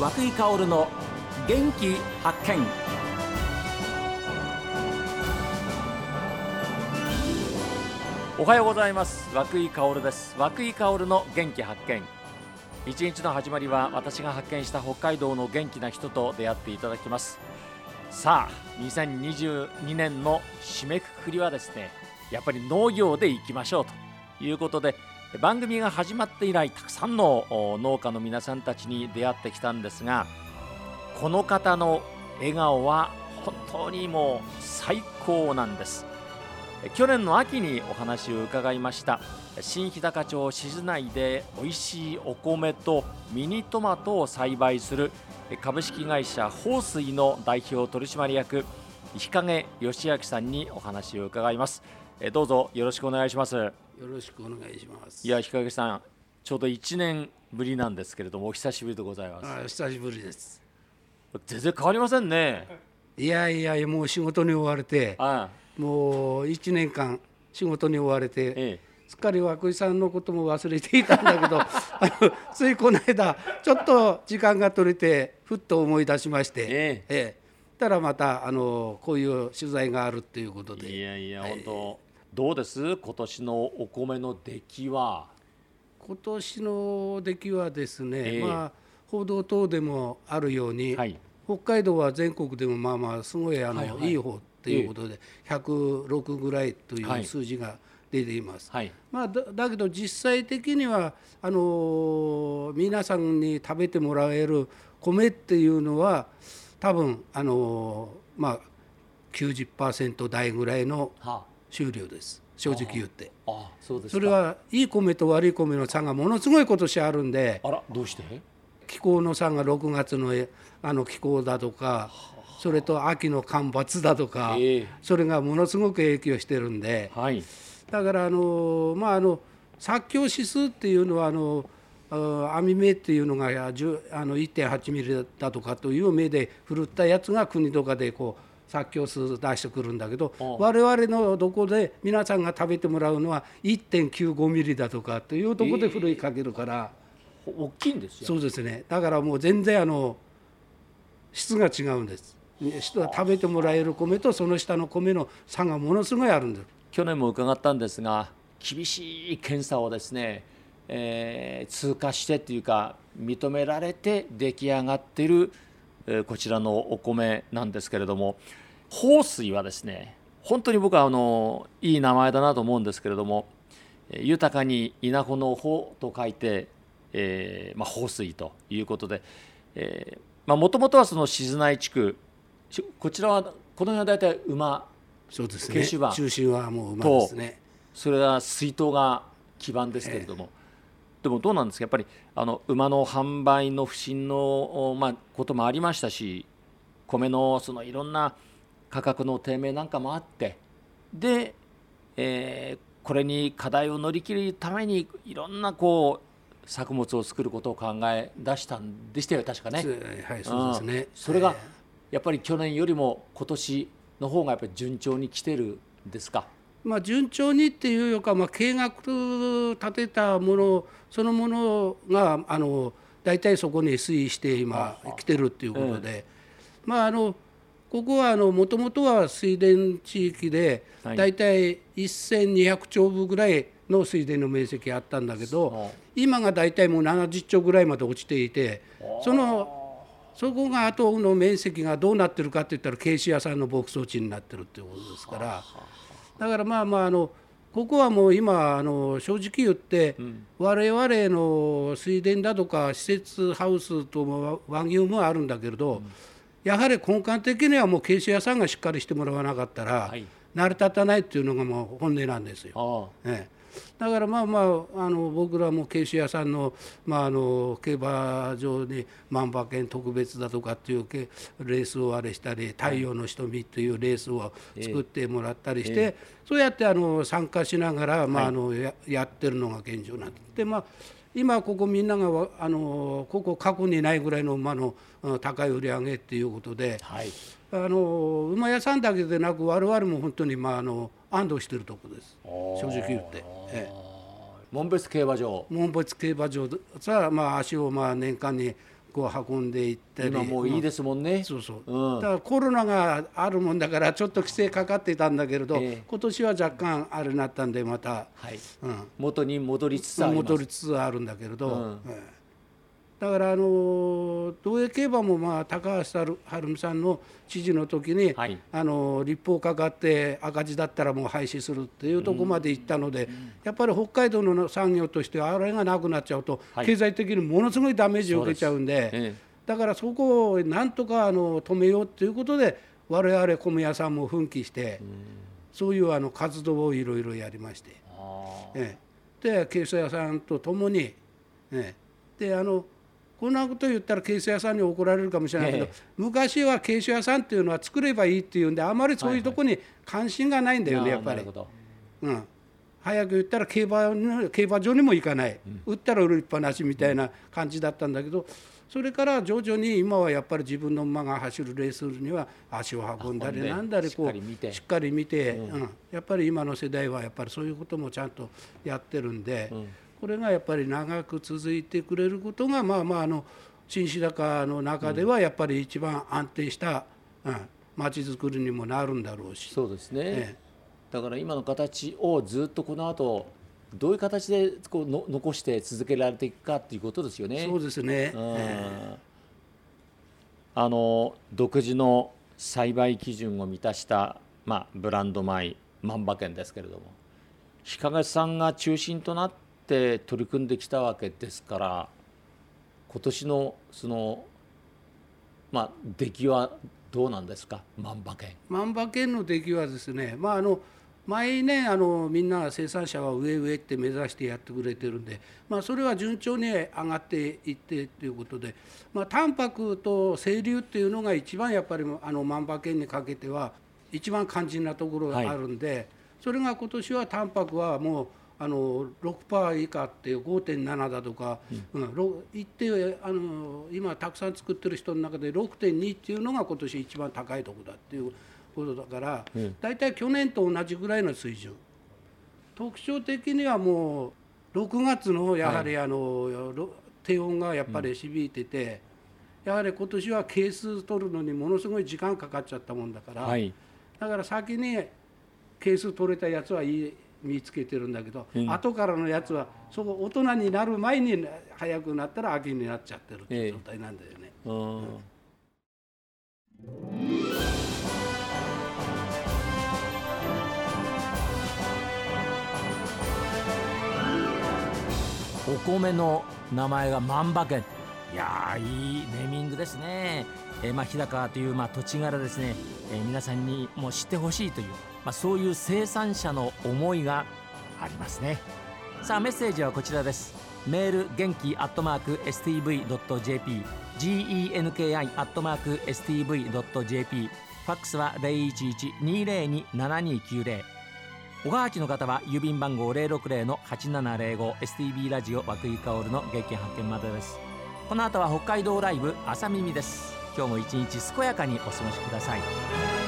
和久井薫の元気発見。おはようございます。和久井薫です。和久井薫の元気発見。一日の始まりは私が発見した北海道の元気な人と出会っていただきます。さあ2022年の締めくくりはですねやっぱり農業でいきましょうということで番組が始まって以来たくさんの農家の皆さんたちに出会ってきたんですがこの方の笑顔は本当にもう最高なんです。去年の秋にお話を伺いました。新日高町静内で美味しいお米とミニトマトを栽培する株式会社豊水の代表取締役日陰義明さんにお話を伺います。どうぞよろしくお願いします。よろしくお願いします。いや日陰さんちょうど1年ぶりなんですけれどもお久しぶりでございます。あ久しぶりです。全然変わりませんね。いやいやもう仕事に追われてもう1年間仕事に追われて、ええ、すっかり涌井さんのことも忘れていたんだけど あのついこの間ちょっと時間が取れてふっと思い出しまして、ええ。ええ、たらまたあのこういう取材があるっていうことで。いやいや、はい、本当どうです？今年のお米の出来は。今年の出来はですね、えまあ報道等でもあるように、はい、北海道は全国でもまあまあすごいあの、はいはい、いい方ということで、106ぐらいという数字が出ています。はい、まあ、だだけど実際的にはあの皆さんに食べてもらえる米っていうのは多分あのまあ90%台ぐらいの収量です。正直言って。あそうですそれはいい米と悪い米の差がものすごい今年あるんであらどうして？気候の差が6月のあの気候だとかそれと秋の干ばつだとか、えー、それがものすごく影響してるんで、はい、だからあのまああの作況指数っていうのはあの網目っていうのがあの1.8ミリだとかという目で振るったやつが国とかでこう作況数出してくるんだけど我々のどこで皆さんが食べてもらうのは1.95ミリだとかというとこでふるいかけるから、えー、大きいんですよ。そうですね。だからもう全然あの質が違うんです。人が食べてもらえる米とその下の米の差がものすごいあるんです。去年も伺ったんですが厳しい検査をですね、えー、通過してっていうか認められて出来上がっている、えー、こちらのお米なんですけれども豊水はですね本当に僕はあのいい名前だなと思うんですけれども豊かに稲穂の穂と書いて、えーまあ、豊水ということでもともとはその静内地区こちらはこの辺は大体馬そうですね。中心はもう馬ですね。それは水筒が基盤ですけれども、えー、でもどうなんですかやっぱりあの馬の販売の不振の、まあ、こともありましたし米のそのいろんな価格の低迷なんかもあってで、えー、これに課題を乗り切るためにいろんなこう作物を作ることを考え出したんでしたよ確かね。はい、そうですね。それが、えーやっぱり去年よりも今年の方がやっぱり順調に来てるんですか？まあ、順調にっていうよか、まあ、計画立てたものそのものがあの大体そこに推移して今来てるっていうことで、まああのここはもともとは水田地域で大体1200丁分ぐらいの水田の面積あったんだけど今が大体もう70丁ぐらいまで落ちていてそのそこが後の面積がどうなってるかっていったらケーシ屋さんの牧草地になってるっていうことですからだからまあまああのここはもう今あの正直言って、我々の水田だとか施設ハウスとも和牛もあるんだけれど、やはり根幹的にはもうケーシ屋さんがしっかりしてもらわなかったら、成り立たないっていうのがもう本音なんですよ。ええだからまあまああの僕らもケーシ屋さんの,、まあ、あの競馬場に万馬券特別だとかっていうレースをあれしたり太陽の瞳っていうレースを作ってもらったりして、そうやってあの参加しながら、まあ、あのややってるのが現状なんでまあ今ここみんながあのここ過去にないぐらいの馬の高い売り上げっていうことで、はい、あの馬屋さんだけでなく我々も本当にまああの安堵してるとこです。正直言って。ええ。門別競馬場。門別競馬場さあまあ足をまあ年間にこう運んでいったり。今もういいですもんね、そうそう、うん。だからコロナがあるもんだからちょっと規制かかってたんだけれど、ええ。今年は若干あれになったんでまた、はい、うん、元に戻りつつあります。戻りつつあるんだけれど、うん。ええだからあの東映競馬もまあ高橋晴美さんの知事の時に、はい。あの立法かかって赤字だったらもう廃止するっていうところまで行ったので、やっぱり北海道の産業としてはあれがなくなっちゃうと、はい。経済的にものすごいダメージを受けちゃうんで。えだからそこをなんとかあの止めようということで我々米屋さんも奮起して、そういうあの活動をいろいろやりまして、えあええ、でケース屋さんと共に、ええ、であのこんなこと言ったらケース屋さんに怒られるかもしれないけど、ええ。昔はケース屋さんっていうのは作ればいいっていうんであまりそういうとこに関心がないんだよね、やっぱり。なるほ。ど。うん。早く言ったら競馬に競馬場にも行かない、打ったら売るっぱなしみたいな感じだったんだけど、それから徐々に今はやっぱり自分の馬が走るレースには足を運んだりなんだりこしっかり見て。うしっかり見て、うん。やっぱり今の世代はやっぱりそういうこともちゃんとやってるんで、これがやっぱり長く続いてくれることがまあまああの新白高の中ではやっぱり一番安定したうん町づくりにもなるんだろうし。そうですね、えだから今の形をずっとこの後どういう形でこうの残して続けられていくかっていうことですよね。そうですね。うんえあの独自の栽培基準を満たした、まあ、ブランド米万馬券ですけれども日陰さんが中心となって取り組んできたわけですから今年のそのまあ出来はどうなんですか万馬券。万馬券の出来はですね、まあ、あの毎年あのみんな生産者は上上って目指してやってくれてるんで、まあ、それは順調に上がっていってということで、まあ、淡白と清流っていうのが一番やっぱりあの万馬券にかけては一番肝心なところがあるんで、それが今年は淡白はもうあの6%以下っていう5.7だとか、うん。ろいってあの今たくさん作ってる人の中で6.2っていうのが今年一番高いところだっていうことだから、大体去年と同じぐらいの水準。特徴的にはもう6月のやはりあの、ろ低温がやっぱり響いてて、やはり今年は係数取るのにものすごい時間かかっちゃったもんだから、はい。だから先に係数取れたやつはいい見つけてるんだけど、うん後からのやつはそこ大人になる前に早くなったら秋になっちゃってるっていう状態なんだよね。うんお米の名前が万馬券。いやーいいネーミングですね、えーまあ、日高という、まあ、土地柄ですね、えー皆さんにも知ってほしいという、まあ、そういう生産者の思いがありますね。さあメッセージはこちらです。メール元気アットマーク STV.jp genki アットマーク STV.jp ファックスは0112027290おはがきの方は郵便番号060-8705 STB ラジオ和久井薫の元気発見までです。この後は北海道ライブ朝耳です。今日も一日健やかにお過ごしください。